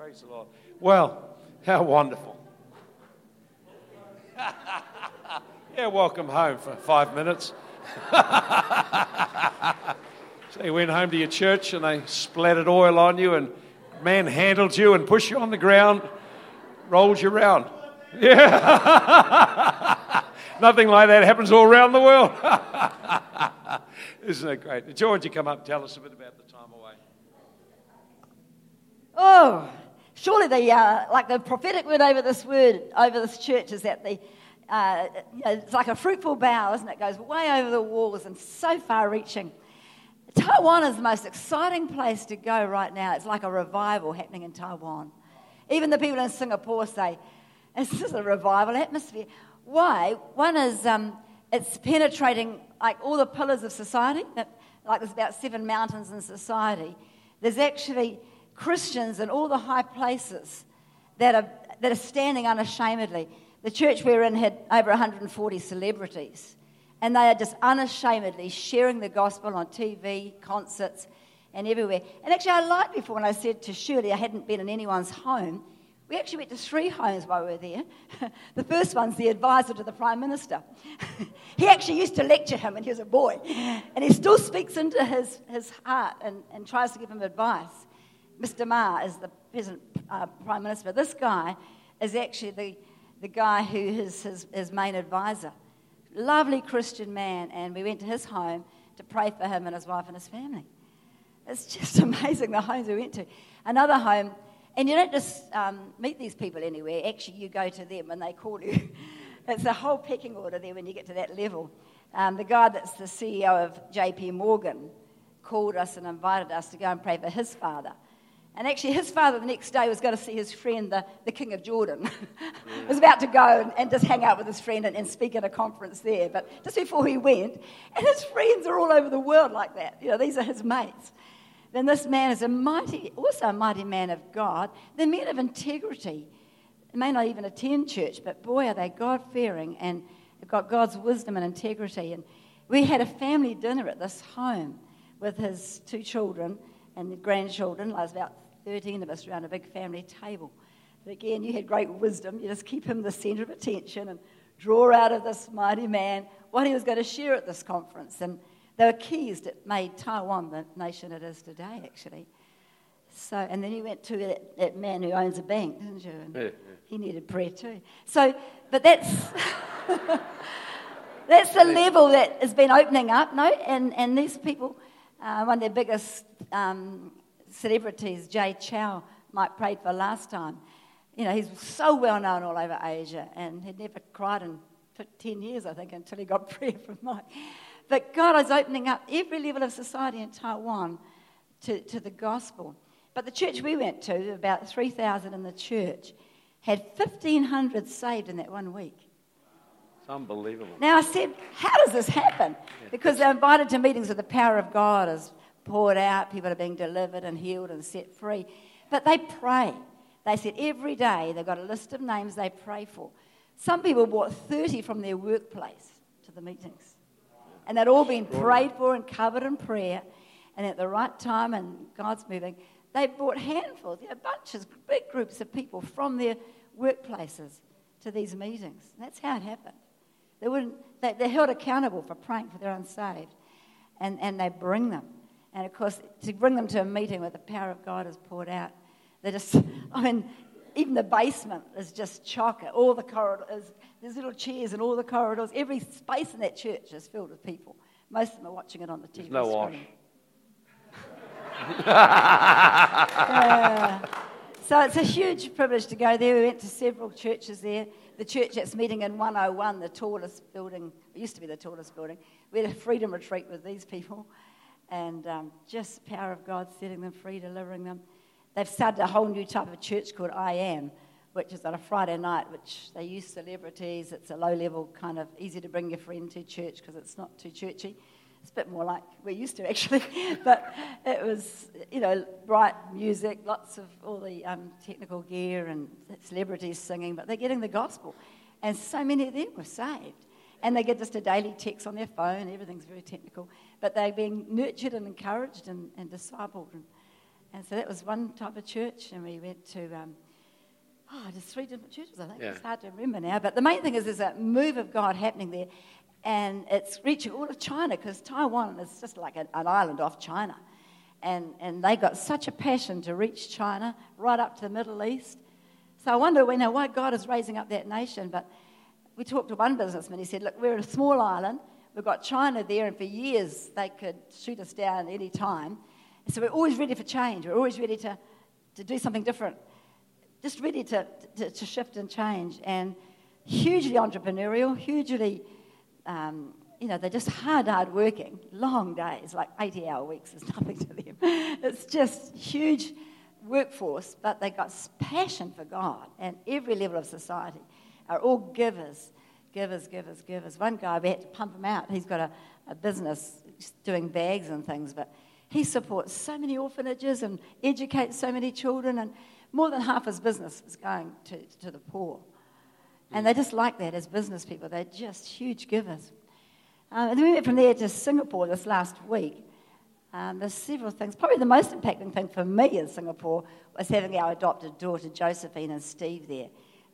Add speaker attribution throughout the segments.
Speaker 1: Praise the Lord. Well, how wonderful. yeah, welcome home for five minutes. so you went home to your church and they splattered oil on you and manhandled you and pushed you on the ground, rolled you around. Yeah. Nothing like that happens all around the world. Isn't it great? George, you come up tell us a bit about the time away.
Speaker 2: Oh, surely the uh, like the prophetic word over this word over this church is that the uh, know, it's like a fruitful bough, isn't it? Goes way over the walls and so far-reaching. Taiwan is the most exciting place to go right now. It's like a revival happening in Taiwan. Even the people in Singapore say this is a revival atmosphere. Why? One is um, it's penetrating like all the pillars of society. Like there's about seven mountains in society. There's actually Christians in all the high places that are, that are standing unashamedly. The church we're in had over 140 celebrities, and they are just unashamedly sharing the gospel on TV, concerts, and everywhere. And actually, I liked before when I said to Shirley I hadn't been in anyone's home. We actually went to three homes while we were there. the first one's the advisor to the Prime Minister. he actually used to lecture him when he was a boy, and he still speaks into his, his heart and, and tries to give him advice. Mr. Ma is the present uh, Prime Minister. This guy is actually the, the guy who is his, his main advisor. Lovely Christian man, and we went to his home to pray for him and his wife and his family. It's just amazing the homes we went to. Another home, and you don't just um, meet these people anywhere, actually, you go to them and they call you. it's a whole pecking order there when you get to that level. Um, the guy that's the CEO of JP Morgan called us and invited us to go and pray for his father. And actually, his father the next day was going to see his friend, the, the King of Jordan. was about to go and, and, just hang out with his friend and, and, speak at a conference there. But just before he went, and his friends are all over the world like that. You know, these are his mates. Then this man is a mighty, also a mighty man of God. They're men of integrity. They may not even attend church, but boy, are they God fearing and they've got God's wisdom and integrity. And we had a family dinner at this home with his two children and the grandchildren. There was about 13 of us around a big family table. But again, you had great wisdom. You just keep him the center of attention and draw out of this mighty man what he was going to share at this conference. And there were keys that made Taiwan the nation it is today, actually. So, and then you went to that, that man who owns a bank, didn't you? And yeah, yeah. He needed prayer too. So, but that's that's the level that has been opening up, no? And and these people uh, one of their biggest um, celebrities, Jay Chou, Mike prayed for last time. You know, he's so well known all over Asia, and he'd never cried in 10 years, I think, until he got prayer from Mike. But God is opening up every level of society in Taiwan to, to the gospel. But the church we went to, about 3,000 in the church, had 1,500 saved in that one week It's
Speaker 1: unbelievable.
Speaker 2: Now I said, how does this happen? Because they're invited to meetings where the power of God is poured out, people are being delivered and healed and set free. But they pray. They said every day they've got a list of names they pray for. Some people brought 30 from their workplace to the meetings. And they'd all been prayed for and covered in prayer. And at the right time, and God's moving, they brought handfuls, you know, bunches, big groups of people from their workplaces to these meetings. And that's how it happened. They wouldn't, they, they're held accountable for praying for their unsaved. And, and they bring them. And of course, to bring them to a meeting where the power of God is poured out, they just, I mean, even the basement is just chocker. All the corridors, there's little chairs in all the corridors. Every space in that church is filled with people. Most of them are watching it on the TV
Speaker 1: there's no
Speaker 2: screen.
Speaker 1: wash. yeah.
Speaker 2: So it's a huge privilege to go there. We went to several churches there the church that's meeting in 101, the tallest building, it used to be the tallest building. We had a freedom retreat with these people, and um, just power of God setting them free, delivering them. They've started a whole new type of church called I Am, which is on a Friday night, which they use celebrities. It's a low level, kind of easy to bring your friend to church because it's not too churchy. It's a bit more like we're used to actually, but it was, you know, bright music, lots of all the um, technical gear and celebrities singing, but they're getting the gospel. And so many of them were saved. And they get just a daily text on their phone, everything's very technical, but they're being nurtured and encouraged and, and discipled. And And so that was one type of church, and we went to, um, oh, just three different churches, I think.
Speaker 3: Yeah.
Speaker 2: It's hard to remember now. But the main thing is there's a move of God happening there, and it's reaching all of China because Taiwan is just like an, an island off China. And, and they got such a passion to reach China, right up to the Middle East. So I wonder you know, why God is raising up that nation. But we talked to one businessman. He said, Look, we're a small island. We've got China there, and for years they could shoot us down any time. So we're always ready for change. We're always ready to, to do something different, just ready to, to, to shift and change. And hugely entrepreneurial, hugely, um, you know, they're just hard, hard working, long days, like 80 hour weeks is nothing to them. It's just huge workforce, but they've got passion for God and every level of society are all givers, givers, givers, givers. One guy, we had to pump him out. He's got a, a business doing bags and things, but he supports so many orphanages and educates so many children, and more than half his business is going to, to the poor. And they just like that as business people. They're just huge givers. Uh, and then we went from there to Singapore this last week. Um, there's several things. Probably the most impacting thing for me in Singapore was having our adopted daughter, Josephine, and Steve there.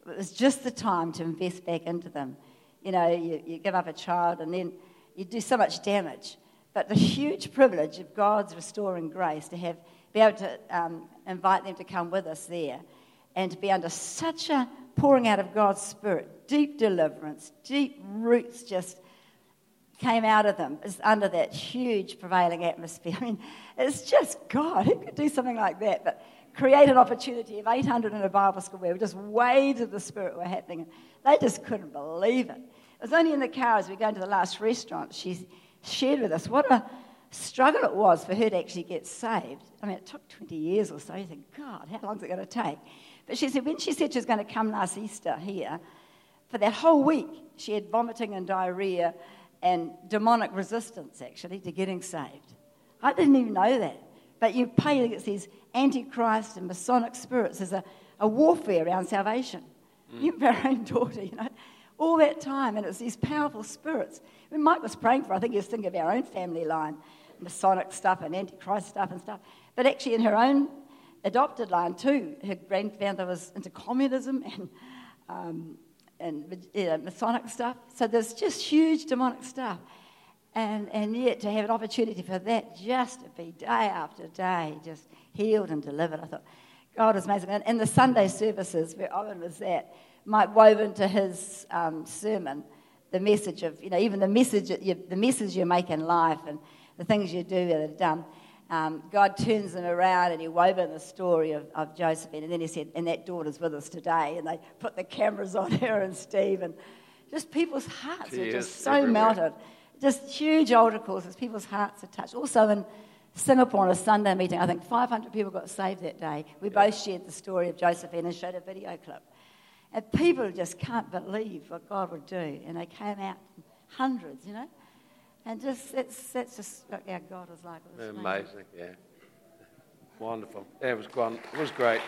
Speaker 2: It was just the time to invest back into them. You know, you, you give up a child and then you do so much damage. But the huge privilege of God's restoring grace to have, be able to um, invite them to come with us there and to be under such a pouring out of God's Spirit, deep deliverance, deep roots just came out of them is under that huge prevailing atmosphere. I mean, it's just God who could do something like that, but create an opportunity of 800 in a Bible school where just waves of the Spirit were happening. They just couldn't believe it. It was only in the car as we go into the last restaurant, she shared with us what a struggle it was for her to actually get saved. I mean, it took 20 years or so. You think, God, how long is it going to take? But she said, when she said she was going to come last Easter here, for that whole week, she had vomiting and diarrhea and demonic resistance, actually, to getting saved. I didn't even know that. But you pay against these antichrist and Masonic spirits. There's a, a warfare around salvation. Mm. You our own daughter, you know, all that time, and it's these powerful spirits. When Mike was praying for, I think he was thinking of our own family line, Masonic stuff and antichrist stuff and stuff. But actually, in her own adopted line too, her grandfather was into communism and um, and uh, Masonic stuff. So there's just huge demonic stuff. And, and yet to have an opportunity for that just to be day after day just healed and delivered, I thought, God is amazing. And in the Sunday services where Owen was at, Mike wove into his um, sermon the message of, you know, even the message, the message you make in life and the things you do that are done um, God turns them around and he wove in the story of, of Josephine. And then he said, and that daughter's with us today. And they put the cameras on her and Steve. And just people's hearts
Speaker 3: She
Speaker 2: are just so
Speaker 3: everywhere.
Speaker 2: melted. Just huge altar as people's hearts are touched. Also in Singapore on a Sunday meeting, I think 500 people got saved that day. We both shared the story of Josephine and showed a video clip. And people just can't believe what God would do. And they came out hundreds, you know. And just that's that's just what our God was like. It was
Speaker 3: Amazing, yeah. Wonderful. Yeah, it was, gone. it was great.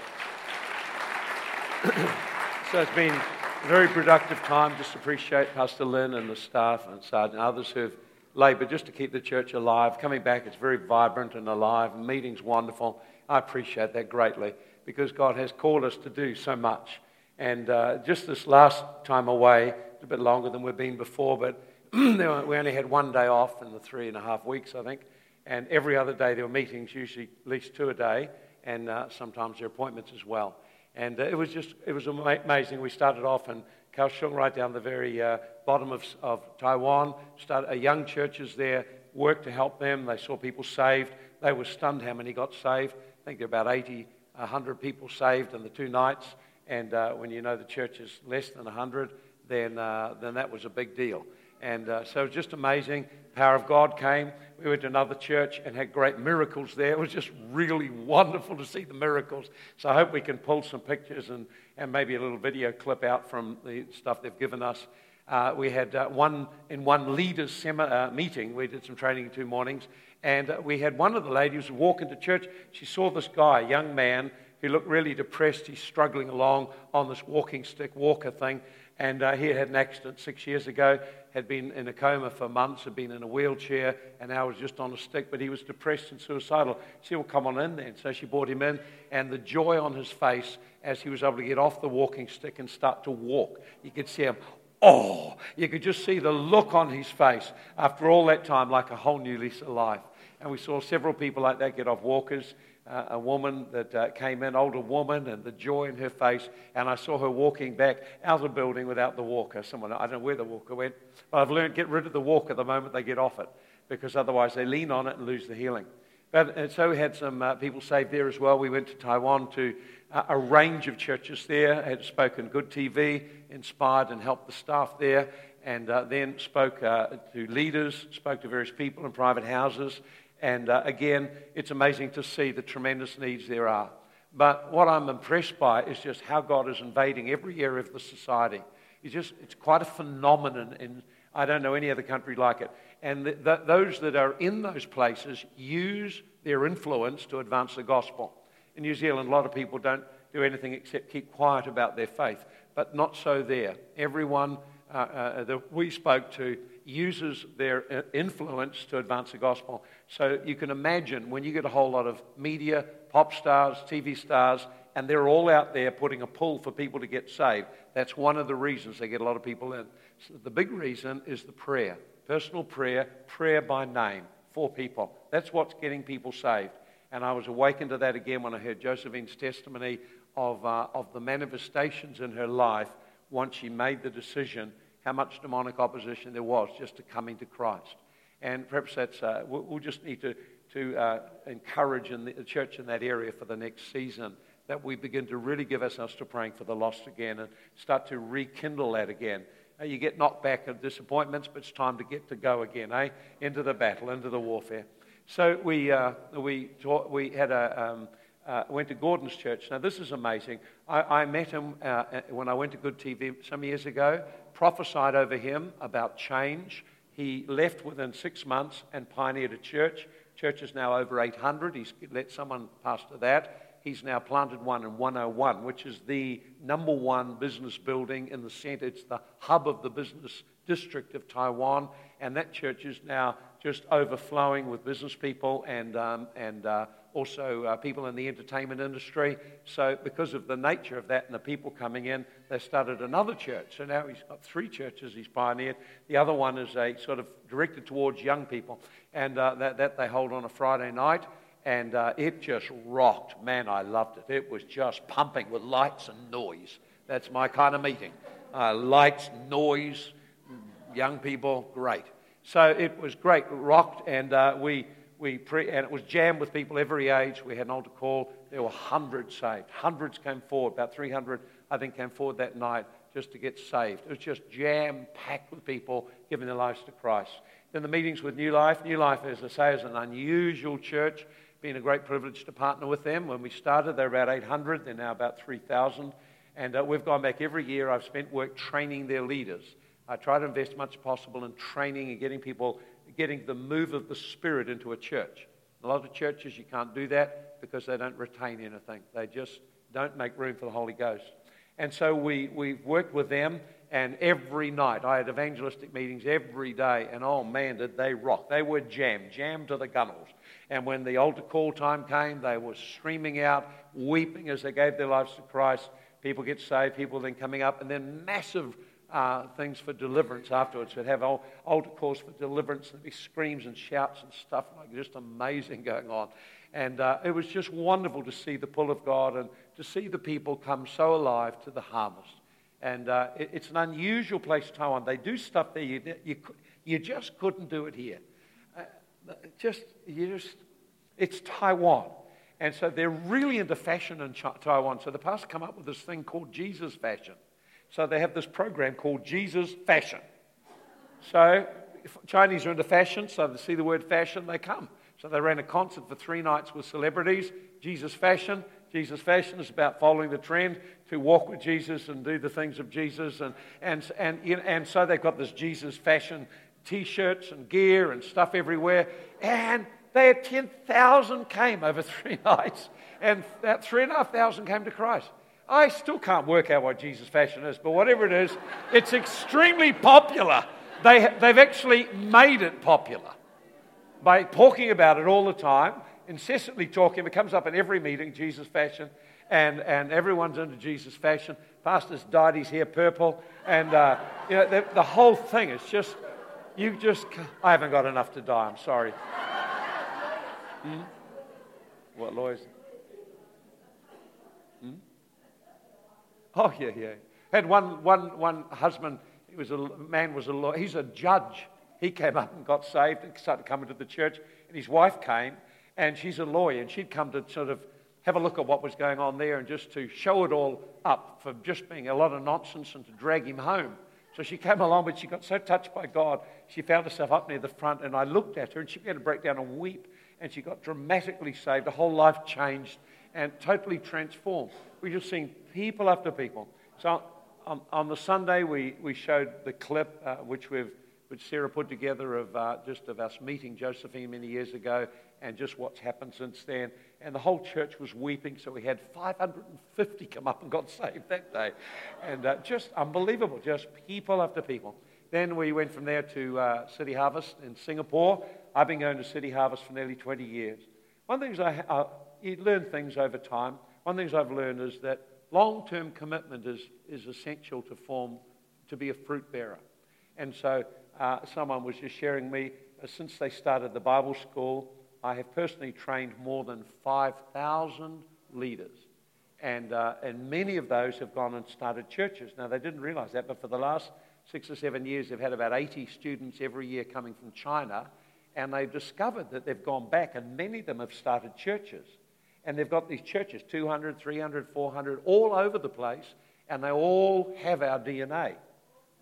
Speaker 3: so it's been a very productive time. Just appreciate Pastor Lynn and the staff and Sergeant others who've laboured just to keep the church alive. Coming back, it's very vibrant and alive. The meeting's wonderful. I appreciate that greatly because God has called us to do so much. And uh, just this last time away, it's a bit longer than we've been before, but we only had one day off in the three and a half weeks, I think. And every other day there were meetings, usually at least two a day, and uh, sometimes there were appointments as well. And uh, it was just, it was ama- amazing. We started off in Kaohsiung, right down the very uh, bottom of, of Taiwan. Started, uh, young churches there, worked to help them. They saw people saved. They were stunned how many got saved. I think there were about 80, 100 people saved in the two nights. And uh, when you know the church is less than 100, then, uh, then that was a big deal. And uh, so it was just amazing. Power of God came. We went to another church and had great miracles there. It was just really wonderful to see the miracles. So I hope we can pull some pictures and, and maybe a little video clip out from the stuff they've given us. Uh, we had uh, one in one leaders' uh, meeting. We did some training in two mornings, and uh, we had one of the ladies walk into church. She saw this guy, a young man, who looked really depressed. He's struggling along on this walking stick walker thing, And uh, he had an accident six years ago, had been in a coma for months, had been in a wheelchair, and now was just on a stick, but he was depressed and suicidal. She said, Well, come on in then. So she brought him in, and the joy on his face as he was able to get off the walking stick and start to walk. You could see him, oh, you could just see the look on his face after all that time, like a whole new lease of life. And we saw several people like that get off walkers a woman that uh, came in, older woman, and the joy in her face. And I saw her walking back out of the building without the walker. Someone, I don't know where the walker went, but I've learned get rid of the walker the moment they get off it, because otherwise they lean on it and lose the healing. But and so we had some uh, people saved there as well. We went to Taiwan to uh, a range of churches there. I had spoken good TV, inspired and helped the staff there, and uh, then spoke uh, to leaders, spoke to various people in private houses, and uh, again, it's amazing to see the tremendous needs there are. But what I'm impressed by is just how God is invading every area of the society. It's just, it's quite a phenomenon, and I don't know any other country like it. And those that are in those places use their influence to advance the gospel. In New Zealand, a lot of people don't do anything except keep quiet about their faith, but not so there. Everyone uh, uh, that we spoke to uses their uh, influence to advance the gospel. So you can imagine when you get a whole lot of media, pop stars, TV stars, and they're all out there putting a pull for people to get saved. That's one of the reasons they get a lot of people in. So the big reason is the prayer personal prayer, prayer by name for people. That's what's getting people saved. And I was awakened to that again when I heard Josephine's testimony of, uh, of the manifestations in her life once she made the decision how much demonic opposition there was just to coming to Christ. And perhaps that's, uh, we'll just need to, to uh, encourage in the church in that area for the next season that we begin to really give ourselves to praying for the lost again and start to rekindle that again. You get knocked back of disappointments, but it's time to get to go again, eh? Into the battle, into the warfare. So we, uh, we, taught, we had a, um, uh, went to Gordon's church. Now, this is amazing. I, I met him uh, uh when I went to Good TV some years ago, prophesied over him about change. He left within six months and pioneered a church. Church is now over 800. He's let someone pastor that. He's now planted one in 101, which is the number one business building in the center. It's the hub of the business district of Taiwan. And that church is now just overflowing with business people and, um, and uh, also uh, people in the entertainment industry. So, because of the nature of that and the people coming in, they started another church. So now he's got three churches he's pioneered. The other one is a sort of directed towards young people, and uh, that, that they hold on a Friday night. And uh, it just rocked. Man, I loved it. It was just pumping with lights and noise. That's my kind of meeting. Uh, lights, noise, young people, great. So it was great, rocked, and uh, we, we pre- and it was jammed with people every age. We had an altar call. There were hundreds saved. Hundreds came forward. About 300, I think, came forward that night just to get saved. It was just jam packed with people giving their lives to Christ. Then the meetings with New Life. New Life, as I say, is an unusual church. Been a great privilege to partner with them. When we started, they were about 800. They're now about 3,000. And uh, we've gone back every year. I've spent work training their leaders. I try to invest as much as possible in training and getting people, getting the move of the Spirit into a church. A lot of churches, you can't do that because they don't retain anything. They just don't make room for the Holy Ghost. And so we, we've worked with them, and every night I had evangelistic meetings every day, and oh man, did they rock. They were jammed, jammed to the gunnels. And when the altar call time came, they were streaming out, weeping as they gave their lives to Christ. People get saved, people then coming up, and then massive uh, things for deliverance afterwards. We'd have altar calls for deliverance. There'd be screams and shouts and stuff like just amazing going on. And uh, it was just wonderful to see the pull of God and to see the people come so alive to the harvest. And uh, it, it's an unusual place, Taiwan. They do stuff there you, you, you just couldn't do it here. Uh, just, you just, it's Taiwan. And so they're really into fashion in Taiwan. So the pastor come up with this thing called Jesus fashion. So they have this program called Jesus Fashion. So Chinese are into fashion, so they see the word fashion, they come. So they ran a concert for three nights with celebrities, Jesus Fashion. Jesus Fashion is about following the trend to walk with Jesus and do the things of Jesus. And, and, and, and so they've got this Jesus Fashion t shirts and gear and stuff everywhere. And they had 10,000 came over three nights, and that 3,500 came to Christ. I still can't work out what Jesus Fashion is, but whatever it is, it's extremely popular. They, they've actually made it popular by talking about it all the time, incessantly talking. It comes up in every meeting, Jesus Fashion, and, and everyone's into Jesus Fashion. Pastor's dyed his hair purple, and uh, you know, the, the whole thing is just, you just, I haven't got enough to dye, I'm sorry. Hmm? What, lawyers? Oh, yeah, yeah. Had one, one, one husband, he was a man was a lawyer, he's a judge. He came up and got saved and started coming to the church. And his wife came, and she's a lawyer, and she'd come to sort of have a look at what was going on there and just to show it all up for just being a lot of nonsense and to drag him home. So she came along, but she got so touched by God, she found herself up near the front, and I looked at her, and she began to break down and weep, and she got dramatically saved. Her whole life changed and totally transformed. We just seeing people after people. So on, on the Sunday, we, we showed the clip, uh, which we've which Sarah put together of uh, just of us meeting Josephine many years ago and just what's happened since then. And the whole church was weeping, so we had 550 come up and got saved that day. And uh, just unbelievable, just people after people. Then we went from there to uh, City Harvest in Singapore. I've been going to City Harvest for nearly 20 years. One the things I, uh, you learn things over time. One of the things I've learned is that long-term commitment is, is essential to form, to be a fruit bearer. And so uh, someone was just sharing me, uh, since they started the Bible school, I have personally trained more than 5,000 leaders. And, uh, and many of those have gone and started churches. Now, they didn't realize that, but for the last six or seven years, they've had about 80 students every year coming from China. And they've discovered that they've gone back, and many of them have started churches. And they've got these churches 200, 300, 400, all over the place, and they all have our DNA.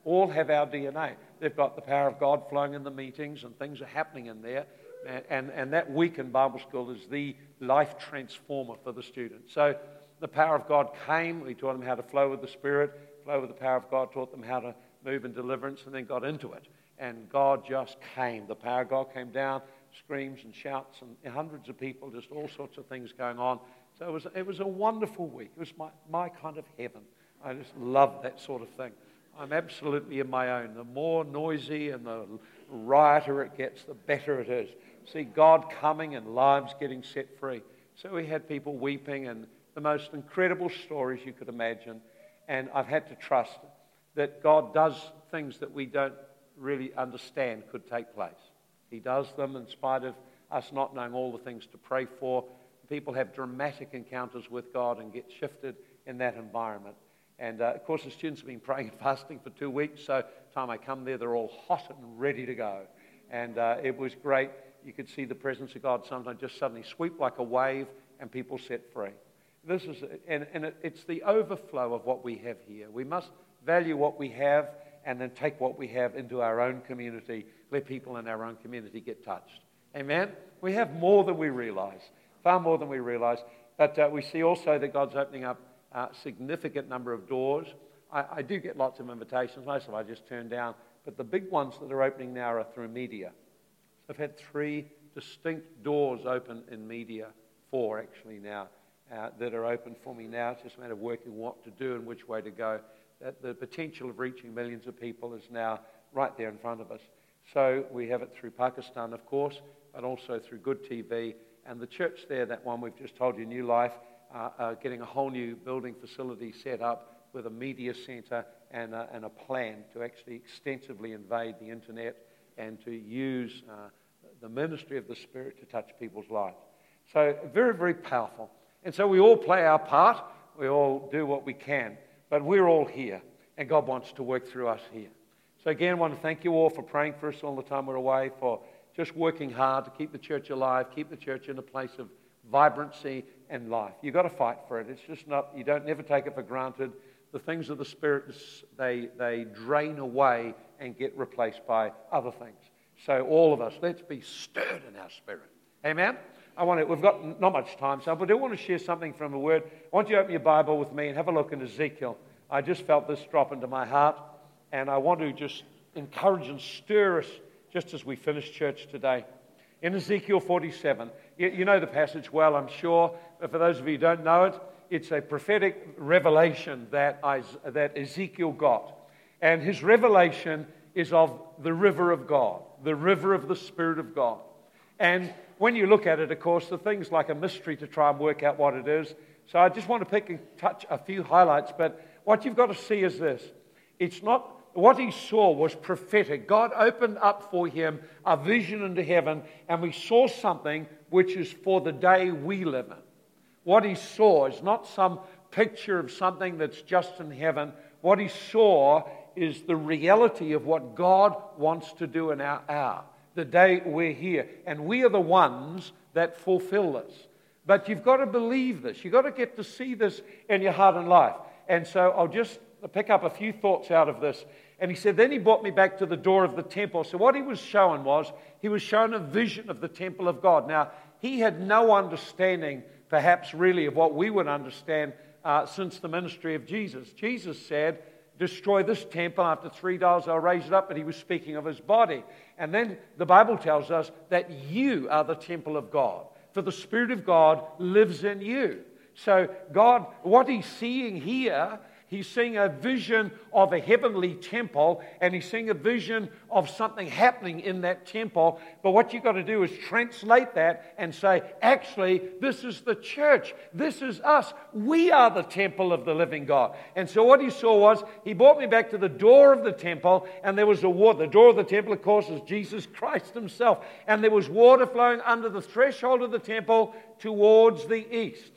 Speaker 3: All have our DNA. They've got the power of God flowing in the meetings, and things are happening in there. And, and, and that week in Bible school is the life transformer for the students. So the power of God came. We taught them how to flow with the Spirit, flow with the power of God, taught them how to move in deliverance, and then got into it. And God just came. The power of God came down, screams and shouts, and hundreds of people, just all sorts of things going on. So it was, it was a wonderful week. It was my, my kind of heaven. I just love that sort of thing. I'm absolutely in my own. The more noisy and the rioter it gets, the better it is. See God coming and lives getting set free. So we had people weeping and the most incredible stories you could imagine. And I've had to trust that God does things that we don't really understand could take place. He does them in spite of us not knowing all the things to pray for. People have dramatic encounters with God and get shifted in that environment. And uh, of course, the students have been praying and fasting for two weeks. So, time I come there, they're all hot and ready to go. And uh, it was great. You could see the presence of God sometimes just suddenly sweep like a wave and people set free. This is, and, and it, it's the overflow of what we have here. We must value what we have and then take what we have into our own community, let people in our own community get touched. Amen? We have more than we realize, far more than we realize. But uh, we see also that God's opening up a significant number of doors. I, I, do get lots of invitations. Most of them I just turn down. But the big ones that are opening now are through media. I've had three distinct doors open in media, four actually now, uh, that are open for me now. It's just a matter of working what to do and which way to go. That the potential of reaching millions of people is now right there in front of us. So we have it through Pakistan, of course, but also through Good TV. And the church there, that one we've just told you, New Life, uh, uh, getting a whole new building facility set up with a media center and a, and a plan to actually extensively invade the internet and to use uh, the ministry of the Spirit to touch people's lives. So, very, very powerful. And so, we all play our part, we all do what we can, but we're all here, and God wants to work through us here. So, again, I want to thank you all for praying for us all the time we're away, for just working hard to keep the church alive, keep the church in a place of vibrancy and life. You've got to fight for it. It's just not, you don't never take it for granted. The things of the Spirit, they, they drain away and get replaced by other things. So, all of us, let's be stirred in our spirit. Amen? I want to, we've got not much time, so I do want to share something from the Word. I want you to open your Bible with me and have a look in Ezekiel. I just felt this drop into my heart, and I want to just encourage and stir us just as we finish church today. In Ezekiel 47, you, you know the passage well, I'm sure, but for those of you who don't know it, it's a prophetic revelation that, that Ezekiel got. And his revelation is of the river of God, the river of the Spirit of God. And when you look at it, of course, the thing's like a mystery to try and work out what it is. So I just want to pick and touch a few highlights. But what you've got to see is this it's not what he saw was prophetic. God opened up for him a vision into heaven, and we saw something which is for the day we live in. What he saw is not some picture of something that's just in heaven. What he saw is the reality of what God wants to do in our hour, the day we're here. And we are the ones that fulfill this. But you've got to believe this. You've got to get to see this in your heart and life. And so I'll just pick up a few thoughts out of this. And he said, Then he brought me back to the door of the temple. So, what he was shown was, he was shown a vision of the temple of God. Now, he had no understanding, perhaps really, of what we would understand uh, since the ministry of Jesus. Jesus said, Destroy this temple. After three days, I'll raise it up. But he was speaking of his body. And then the Bible tells us that you are the temple of God, for the Spirit of God lives in you. So, God, what he's seeing here He's seeing a vision of a heavenly temple and he's seeing a vision of something happening in that temple. But what you've got to do is translate that and say, actually, this is the church. This is us. We are the temple of the living God. And so what he saw was he brought me back to the door of the temple and there was a water. The door of the temple, of course, is Jesus Christ himself. And there was water flowing under the threshold of the temple towards the east.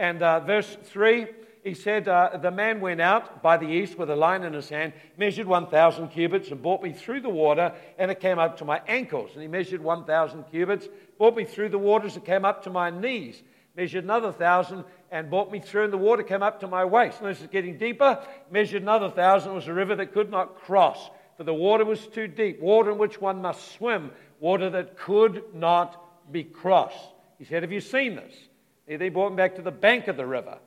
Speaker 3: And uh, verse 3 he said, uh, The man went out by the east with a line in his hand, measured 1,000 cubits, and brought me through the water, and it came up to my ankles. And he measured 1,000 cubits, brought me through the waters, it came up to my knees. Measured another thousand and brought me through, and the water came up to my waist. And this is getting deeper. Measured another thousand. It was a river that could not cross, for the water was too deep. Water in which one must swim. Water that could not be crossed. He said, Have you seen this? They brought him back to the bank of the river.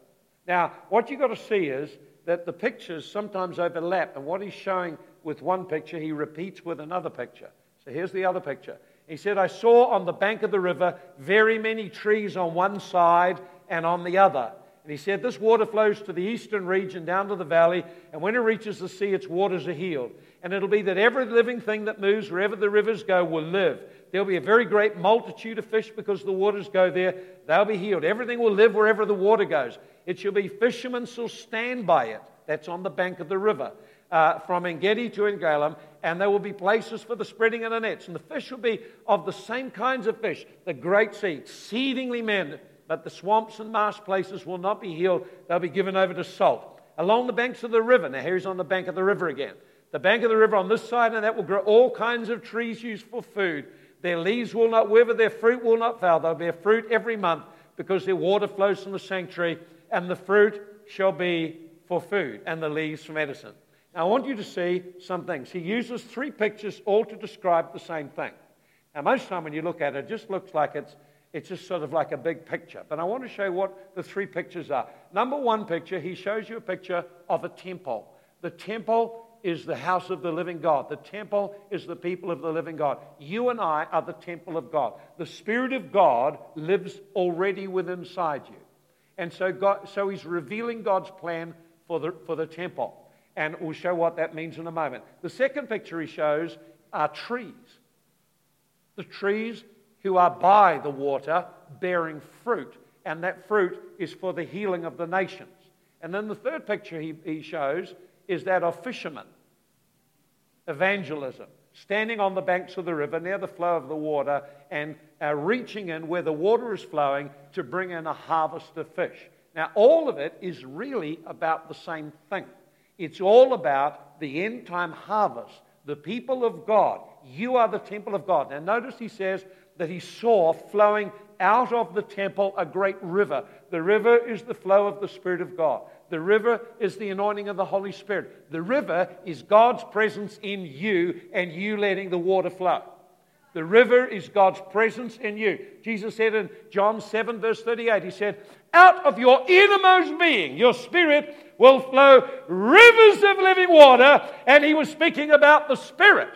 Speaker 3: Now, what you've got to see is that the pictures sometimes overlap, and what he's showing with one picture, he repeats with another picture. So here's the other picture. He said, I saw on the bank of the river very many trees on one side and on the other. And he said, This water flows to the eastern region down to the valley, and when it reaches the sea, its waters are healed. And it'll be that every living thing that moves wherever the rivers go will live. There'll be a very great multitude of fish because the waters go there. They'll be healed. Everything will live wherever the water goes. It shall be fishermen shall stand by it. That's on the bank of the river. Uh, from Engedi to Eneglaim, and there will be places for the spreading of the nets. And the fish will be of the same kinds of fish, the great sea, exceedingly many. But the swamps and marsh places will not be healed, they'll be given over to salt. Along the banks of the river, now here's on the bank of the river again. The bank of the river on this side, and that will grow all kinds of trees used for food. Their leaves will not wither, their fruit will not fail. They'll bear fruit every month because their water flows from the sanctuary and the fruit shall be for food, and the leaves for medicine. Now, I want you to see some things. He uses three pictures all to describe the same thing. Now, most time when you look at it, it just looks like it's, it's just sort of like a big picture. But I want to show you what the three pictures are. Number one picture, he shows you a picture of a temple. The temple is the house of the living God. The temple is the people of the living God. You and I are the temple of God. The Spirit of God lives already within inside you. And so, God, so he's revealing God's plan for the, for the temple. And we'll show what that means in a moment. The second picture he shows are trees. The trees who are by the water bearing fruit. And that fruit is for the healing of the nations. And then the third picture he, he shows is that of fishermen. Evangelism standing on the banks of the river near the flow of the water and uh, reaching in where the water is flowing to bring in a harvest of fish. Now, all of it is really about the same thing. It's all about the end time harvest, the people of God. You are the temple of God. Now, notice he says that he saw flowing out of the temple a great river. The river is the flow of the Spirit of God. The river is the anointing of the Holy Spirit. The river is God's presence in you and you letting the water flow. The river is God's presence in you. Jesus said in John 7, verse 38, He said, Out of your innermost being, your spirit will flow rivers of living water. And He was speaking about the Spirit.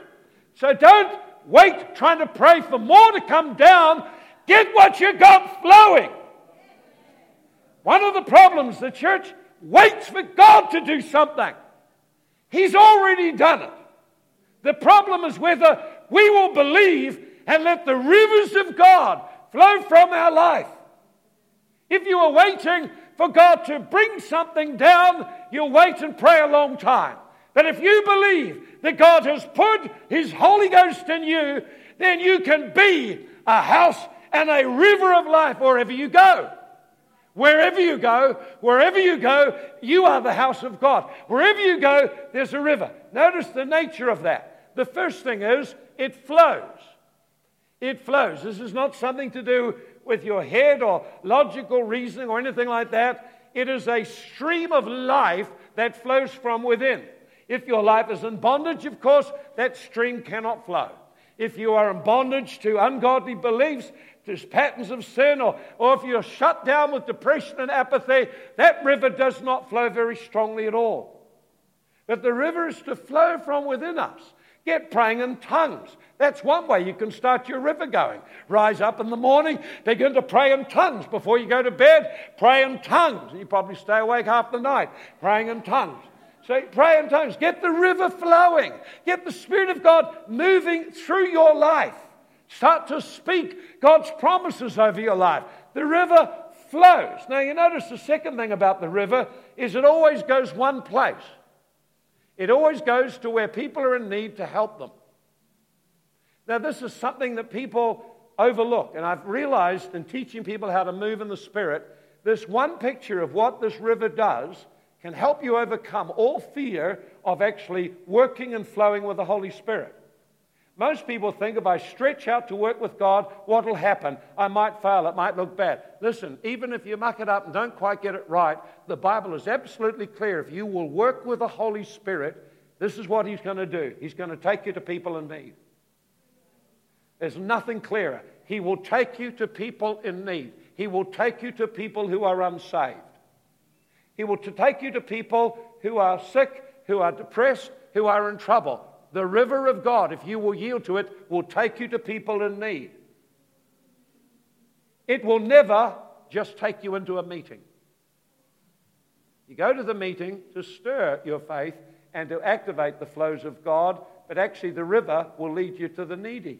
Speaker 3: So don't wait trying to pray for more to come down. Get what you got flowing. One of the problems the church waits for God to do something. He's already done it. The problem is whether we will believe and let the rivers of God flow from our life. If you are waiting for God to bring something down, you'll wait and pray a long time. But if you believe that God has put His Holy Ghost in you, then you can be a house and a river of life wherever you go. Wherever you go, wherever you go, you are the house of God. Wherever you go, there's a river. Notice the nature of that. The first thing is it flows. It flows. This is not something to do with your head or logical reasoning or anything like that. It is a stream of life that flows from within. If your life is in bondage, of course, that stream cannot flow. If you are in bondage to ungodly beliefs, to patterns of sin, or, or if you're shut down with depression and apathy, that river does not flow very strongly at all. But the river is to flow from within us. Get praying in tongues. That's one way you can start your river going. Rise up in the morning, begin to pray in tongues. Before you go to bed, pray in tongues. You probably stay awake half the night praying in tongues. So pray in tongues. Get the river flowing. Get the Spirit of God moving through your life. Start to speak God's promises over your life. The river flows. Now, you notice the second thing about the river is it always goes one place. It always goes to where people are in need to help them. Now, this is something that people overlook, and I've realized in teaching people how to move in the Spirit, this one picture of what this river does can help you overcome all fear of actually working and flowing with the Holy Spirit. Most people think if I stretch out to work with God, what will happen? I might fail. It might look bad. Listen, even if you muck it up and don't quite get it right, the Bible is absolutely clear. If you will work with the Holy Spirit, this is what He's going to do. He's going to take you to people in need. There's nothing clearer. He will take you to people in need. He will take you to people who are unsaved. He will take you to people who are sick, who are depressed, who are in trouble. The river of God, if you will yield to it, will take you to people in need. It will never just take you into a meeting. You go to the meeting to stir your faith and to activate the flows of God, but actually the river will lead you to the needy.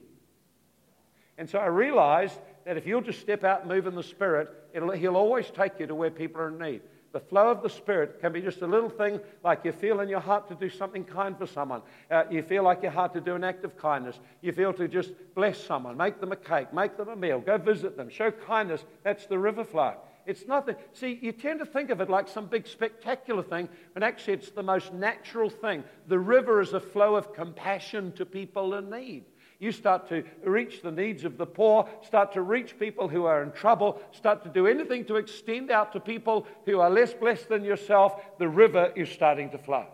Speaker 3: And so I realized that if you'll just step out and move in the Spirit, He'll always take you to where people are in need. The flow of the Spirit can be just a little thing like you feel in your heart to do something kind for someone. Uh, you feel like your heart to do an act of kindness. You feel to just bless someone, make them a cake, make them a meal, go visit them, show kindness. That's the river flow. It's nothing. See, you tend to think of it like some big spectacular thing, but actually it's the most natural thing. The river is a flow of compassion to people in need. You start to reach the needs of the poor, start to reach people who are in trouble, start to do anything to extend out to people who are less blessed than yourself. The river is starting to flow.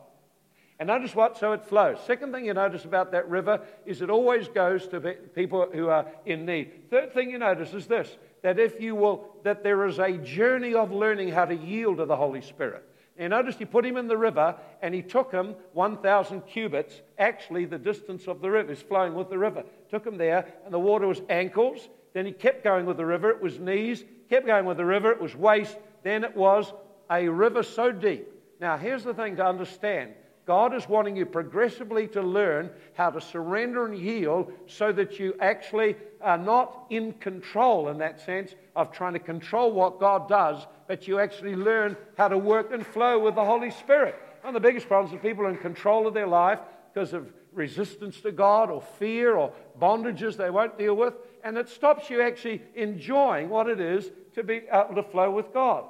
Speaker 3: And notice what? So it flows. Second thing you notice about that river is it always goes to people who are in need. Third thing you notice is this that if you will, that there is a journey of learning how to yield to the Holy Spirit. And notice he put him in the river and he took him 1,000 cubits, actually the distance of the river, is flowing with the river. Took him there and the water was ankles. Then he kept going with the river, it was knees. Kept going with the river, it was waist. Then it was a river so deep. Now, here's the thing to understand God is wanting you progressively to learn how to surrender and yield so that you actually are not in control in that sense of trying to control what God does, but you actually learn how to work and flow with the Holy Spirit. One of the biggest problems is people are in control of their life because of resistance to God or fear or bondages they won't deal with, and it stops you actually enjoying what it is to be able to flow with God.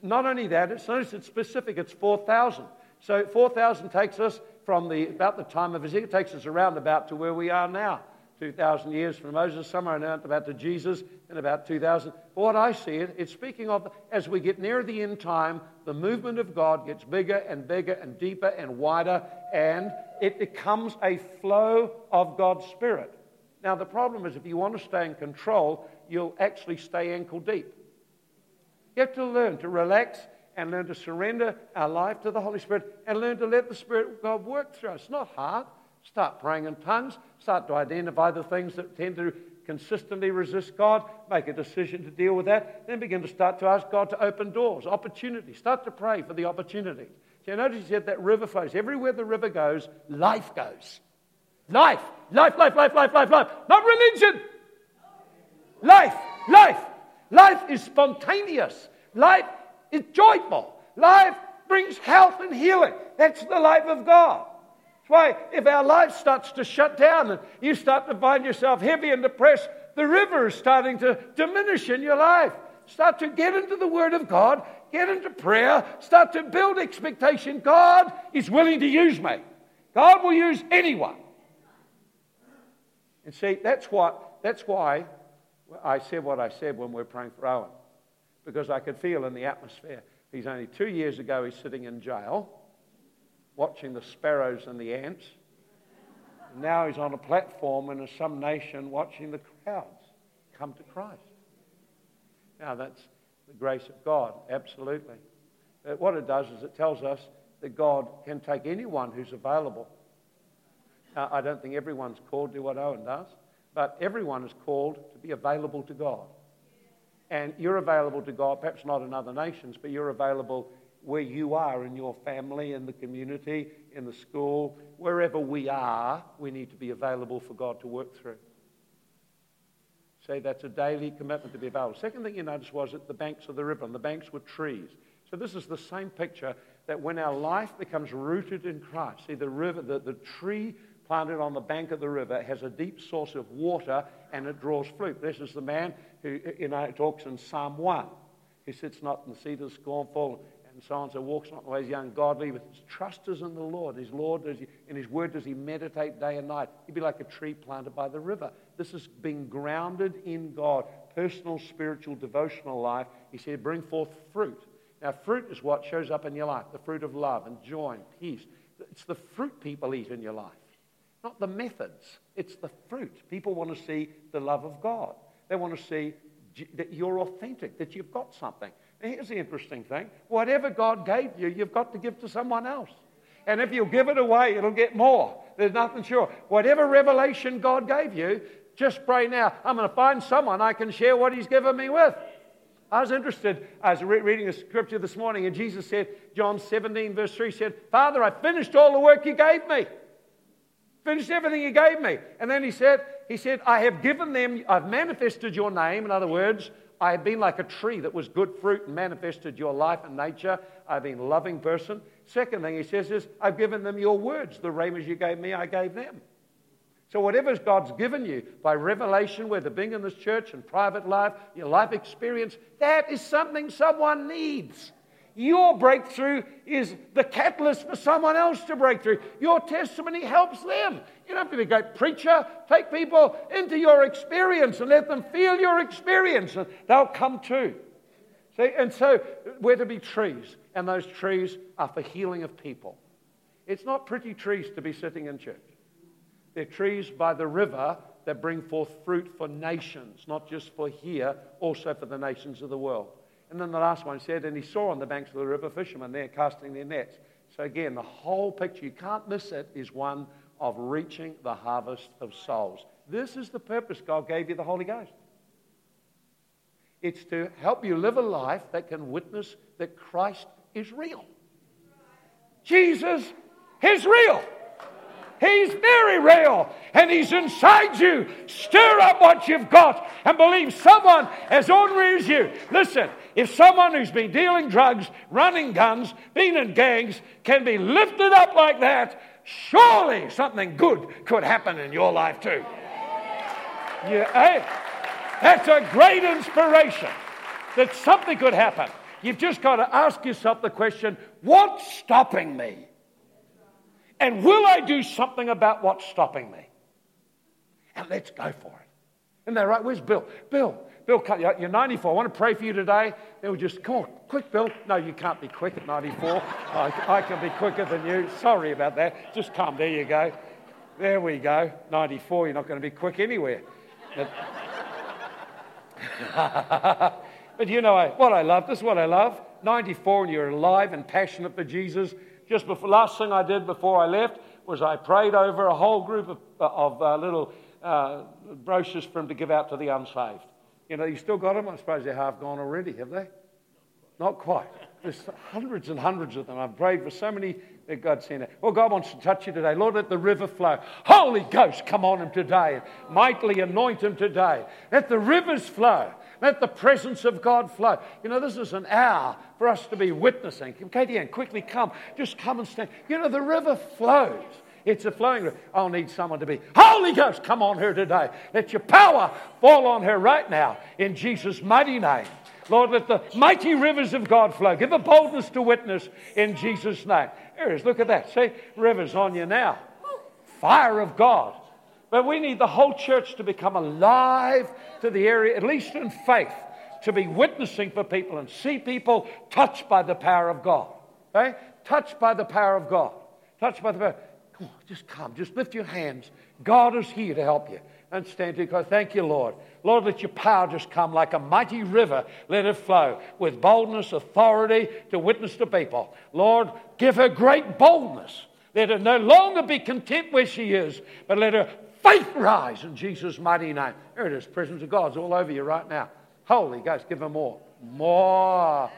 Speaker 3: Not only that, it's notice it's specific, it's 4,000. So 4,000 takes us from the, about the time of Ezekiel, takes us around about to where we are now. 2,000 years from Moses, somewhere around about to Jesus, and about 2,000. what I see it, it's speaking of as we get near the end time, the movement of God gets bigger and bigger and deeper and wider, and it becomes a flow of God's Spirit. Now, the problem is if you want to stay in control, you'll actually stay ankle deep. You have to learn to relax and learn to surrender our life to the Holy Spirit and learn to let the Spirit of God work through us. It's not hard. Start praying in tongues. Start to identify the things that tend to consistently resist God, make a decision to deal with that, then begin to start to ask God to open doors, opportunities. Start to pray for the opportunities. So you notice he said that river flows. Everywhere the river goes, life goes. Life, life, life, life, life, life, life. Not religion. Life, life. Life is spontaneous. Life is joyful. Life brings health and healing. That's the life of God. That's why if our life starts to shut down and you start to find yourself heavy and depressed, the river is starting to diminish in your life. Start to get into the Word of God, get into prayer, start to build expectation. God is willing to use me. God will use anyone. And see, that's what that's why I said what I said when we were praying for Owen. Because I could feel in the atmosphere. He's only two years ago, he's sitting in jail, watching the sparrows and the ants. And now he's on a platform in some nation watching the crowds come to Christ. Now, that's the grace of God, absolutely. But what it does is it tells us that God can take anyone who's available. Now, I don't think everyone's called to do what Owen does, but everyone is called to be available to God. And you're available to God, perhaps not in other nations, but you're available where you are in your family, in the community, in the school, wherever we are, we need to be available for God to work through. Say that's a daily commitment to be available. Second thing you noticed was at the banks of the river, and the banks were trees. So this is the same picture that when our life becomes rooted in Christ, see the river, the, the tree planted on the bank of the river has a deep source of water and it draws fruit. This is the man who you know talks in Psalm 1, He sits not in the seat of scornful and so on, so walks not in the ways young godly, but his trust is in the Lord. His Lord, does he, in his word does he meditate day and night. He'd be like a tree planted by the river. This is being grounded in God, personal, spiritual, devotional life. He said, bring forth fruit. Now, fruit is what shows up in your life the fruit of love and joy and peace. It's the fruit people eat in your life, not the methods. It's the fruit. People want to see the love of God, they want to see that you're authentic, that you've got something. Here's the interesting thing whatever God gave you, you've got to give to someone else. And if you give it away, it'll get more. There's nothing sure. Whatever revelation God gave you, just pray now. I'm going to find someone I can share what He's given me with. I was interested. I was re- reading a scripture this morning, and Jesus said, John 17, verse 3 said, Father, I finished all the work you gave me. Finished everything you gave me. And then he said, He said, I have given them, I've manifested your name. In other words, I have been like a tree that was good fruit and manifested your life and nature. I've been a loving person. Second thing he says is, I've given them your words. The rhemas you gave me, I gave them. So, whatever God's given you by revelation, whether being in this church and private life, your life experience, that is something someone needs. Your breakthrough is the catalyst for someone else to break through. Your testimony helps them. You don't have to be a great preacher. Take people into your experience and let them feel your experience, and they'll come too. See, and so we're to be trees, and those trees are for healing of people. It's not pretty trees to be sitting in church. They're trees by the river that bring forth fruit for nations, not just for here, also for the nations of the world. And then the last one said, and he saw on the banks of the river fishermen there casting their nets. So again, the whole picture, you can't miss it, is one of reaching the harvest of souls. This is the purpose God gave you the Holy Ghost. It's to help you live a life that can witness that Christ is real. Jesus is real. He's very real and He's inside you. Stir up what you've got and believe someone as ordinary as you. Listen, if someone who's been dealing drugs, running guns, been in gangs can be lifted up like that, surely something good could happen in your life too. Yeah? That's a great inspiration that something could happen. You've just got to ask yourself the question what's stopping me? And will I do something about what's stopping me? And let's go for it. Isn't that right? Where's Bill? Bill, Bill, you're 94. I want to pray for you today. They were just, come on, quick, Bill. No, you can't be quick at 94. I, I can be quicker than you. Sorry about that. Just come. There you go. There we go. 94, you're not going to be quick anywhere. But, but you know what I love? This is what I love. 94 and you're alive and passionate for Jesus just before, last thing I did before I left was I prayed over a whole group of, of uh, little uh, brochures for them to give out to the unsaved. You know, you still got them? I suppose they're half gone already, have they? Not quite. There's hundreds and hundreds of them. I've prayed for so many that God sent it. Well, God wants to touch you today. Lord, let the river flow. Holy Ghost, come on him today mightily anoint him today. Let the rivers flow. Let the presence of God flow. You know, this is an hour for us to be witnessing. Katie Ann, quickly come. Just come and stand. You know, the river flows. It's a flowing river. I'll need someone to be, Holy Ghost, come on her today. Let your power fall on her right now in Jesus' mighty name. Lord, let the mighty rivers of God flow. Give a boldness to witness in Jesus' name. There is. Look at that. See, rivers on you now. Fire of God. But we need the whole church to become alive to the area, at least in faith, to be witnessing for people and see people touched by the power of God. Okay? Touched by the power of God. Touched by the power. Come on, just come. Just lift your hands. God is here to help you. And stand to God. Thank you, Lord. Lord, let your power just come like a mighty river. Let it flow with boldness, authority to witness to people. Lord, give her great boldness. Let her no longer be content where she is, but let her faith rise in Jesus' mighty name. There it is. Presence of God's all over you right now. Holy Ghost, give her more. More.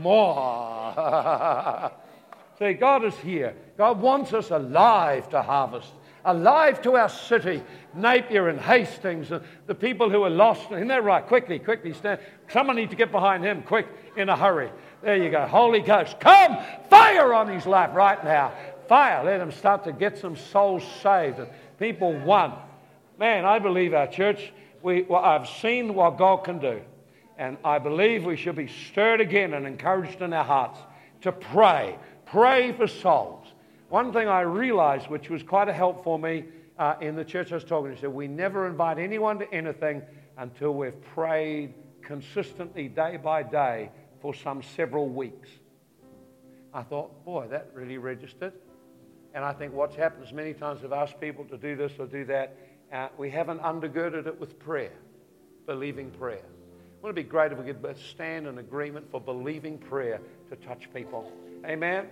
Speaker 3: More. See, God is here. God wants us alive to harvest alive to our city, Napier and Hastings, and the people who are lost. Isn't that right? Quickly, quickly stand. Someone needs to get behind him, quick, in a hurry. There you go. Holy Ghost, come, fire on his life right now. Fire. Let him start to get some souls saved people won. Man, I believe our church, we, well, I've seen what God can do. And I believe we should be stirred again and encouraged in our hearts to pray. Pray for souls. One thing I realized, which was quite a help for me uh, in the church I was talking to, said we never invite anyone to anything until we've prayed consistently day by day for some several weeks. I thought, boy, that really registered. And I think what's happened is many times we've asked people to do this or do that. Uh, we haven't undergirded it with prayer, believing prayer. Wouldn't it be great if we could stand in agreement for believing prayer to touch people? Amen?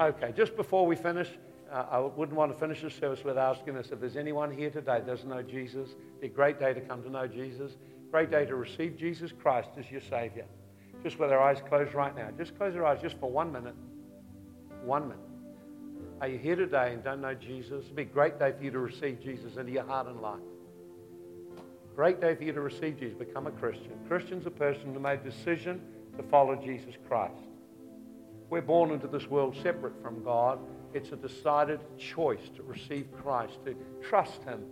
Speaker 3: Okay, just before we finish, uh, I wouldn't want to finish the service without asking us if there's anyone here today that doesn't know Jesus. It'd be a great day to come to know Jesus. Great day to receive Jesus Christ as your Savior. Just with our eyes closed right now. Just close your eyes just for one minute. One minute. Are you here today and don't know Jesus? It'd be a great day for you to receive Jesus into your heart and life. Great day for you to receive Jesus, become a Christian. Christian's a person who made a decision to follow Jesus Christ. We're born into this world separate from God. It's a decided choice to receive Christ, to trust Him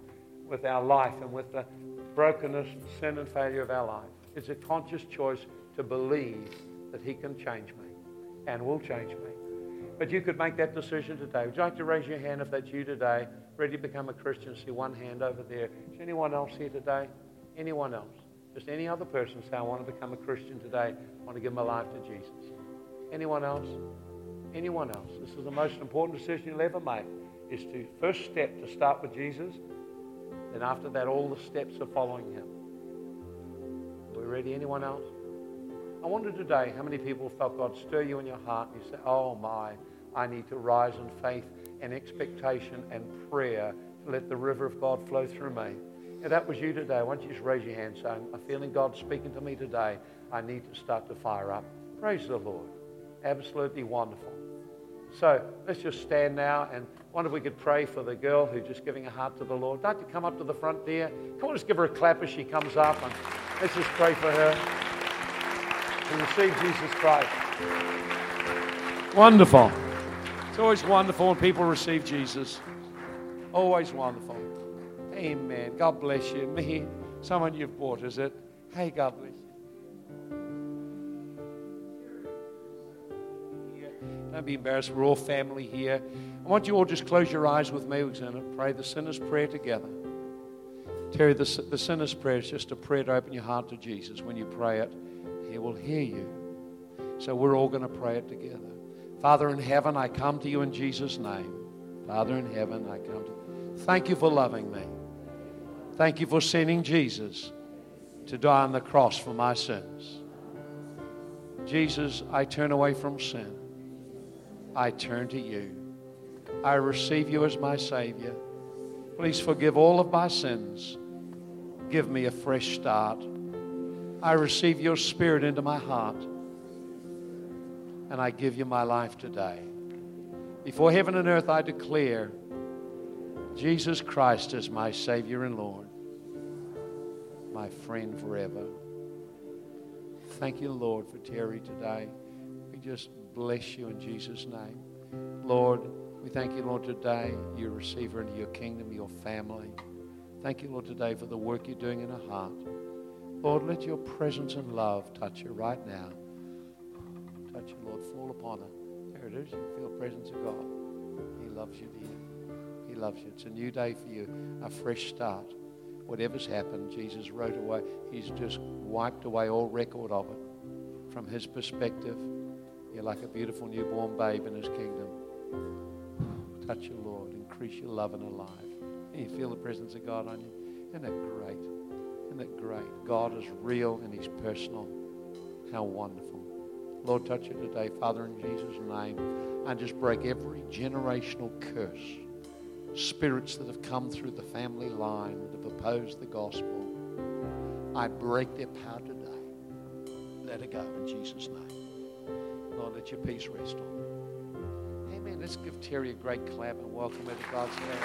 Speaker 3: with our life and with the brokenness, sin, and failure of our life. It's a conscious choice to believe that He can change me and will change me. But you could make that decision today. Would you like to raise your hand if that's you today, ready to become a Christian? See one hand over there. Is anyone else here today? Anyone else? Just any other person say, I want to become a Christian today. I want to give my life to Jesus. Anyone else? Anyone else? This is the most important decision you'll ever make. Is to first step to start with Jesus. And after that, all the steps are following him. Are we ready? Anyone else? I wonder today how many people felt God stir you in your heart and you say, Oh my, I need to rise in faith and expectation and prayer to let the river of God flow through me. If that was you today, why don't you just raise your hand saying, I'm feeling God speaking to me today. I need to start to fire up. Praise the Lord. Absolutely wonderful. So let's just stand now and wonder if we could pray for the girl who's just giving her heart to the Lord. Don't you come up to the front there? Come on, just give her a clap as she comes up and let's just pray for her to receive Jesus Christ.
Speaker 1: Wonderful. It's always wonderful when people receive Jesus. Always wonderful. Amen. God bless you. Me, someone you've bought, is it? Hey, God bless you. Don't be embarrassed. We're all family here. I want you all just close your eyes with me. We're going to pray the sinner's prayer together. Terry, the, the sinner's prayer is just a prayer to open your heart to Jesus. When you pray it, He will hear you. So we're all going to pray it together. Father in heaven, I come to you in Jesus' name. Father in heaven, I come to you. Thank you for loving me. Thank you for sending Jesus to die on the cross for my sins. Jesus, I turn away from sin. I turn to you. I receive you as my Savior.
Speaker 3: Please forgive all of my sins. Give me a fresh start. I receive your spirit into my heart. And I give you my life today. Before heaven and earth, I declare Jesus Christ is my Savior and Lord, my friend forever. Thank you, Lord, for Terry today. We just bless you in Jesus' name. Lord, we thank you, Lord, today you receive her into your kingdom, your family. Thank you, Lord, today for the work you're doing in her heart. Lord, let your presence and love touch her right now. Touch her, Lord. Fall upon her. There it is. You feel the presence of God. He loves you, dear. He loves you. It's a new day for you, a fresh start. Whatever's happened, Jesus wrote away. He's just wiped away all record of it. From his perspective, you're like a beautiful newborn babe in his kingdom. Touch your Lord. Increase your love and alive. And you feel the presence of God on you. Isn't that great? Isn't that great? God is real and He's personal. How wonderful. Lord, touch you today, Father, in Jesus' name. I just break every generational curse. Spirits that have come through the family line that have opposed the gospel. I break their power today. Let it go in Jesus' name. Lord, let your peace rest on them. Amen. Let's give Terry a great clap and welcome her to God's family.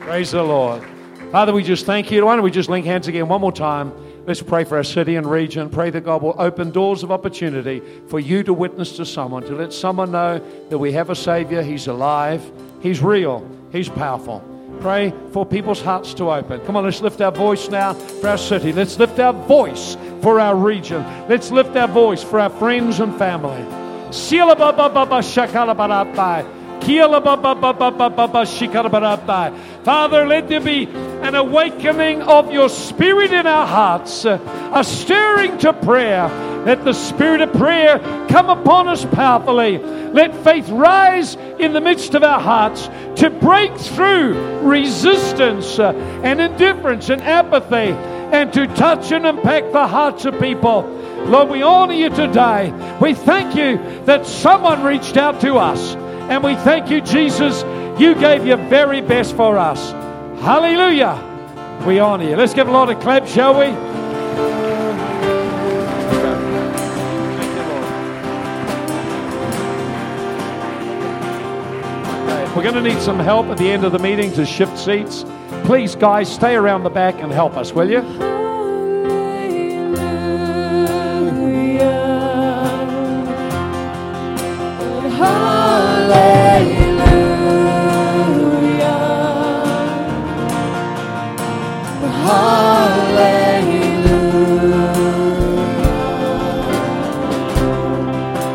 Speaker 3: Praise the Lord. Father, we just thank you. Why don't we just link hands again one more time? Let's pray for our city and region. Pray that God will open doors of opportunity for you to witness to someone, to let someone know that we have a Savior. He's alive, He's real, He's powerful. Pray for people's hearts to open. Come on, let's lift our voice now for our city. Let's lift our voice for our region. Let's lift our voice for our friends and family. Father, let there be an awakening of your spirit in our hearts, uh, a stirring to prayer. Let the spirit of prayer come upon us powerfully. Let faith rise in the midst of our hearts to break through resistance uh, and indifference and apathy and to touch and impact the hearts of people. Lord, we honor you today. We thank you that someone reached out to us. And we thank you, Jesus, you gave your very best for us. Hallelujah. We honor you. Let's give a lot of clap, shall we? We're going to need some help at the end of the meeting to shift seats. Please, guys, stay around the back and help us, will you?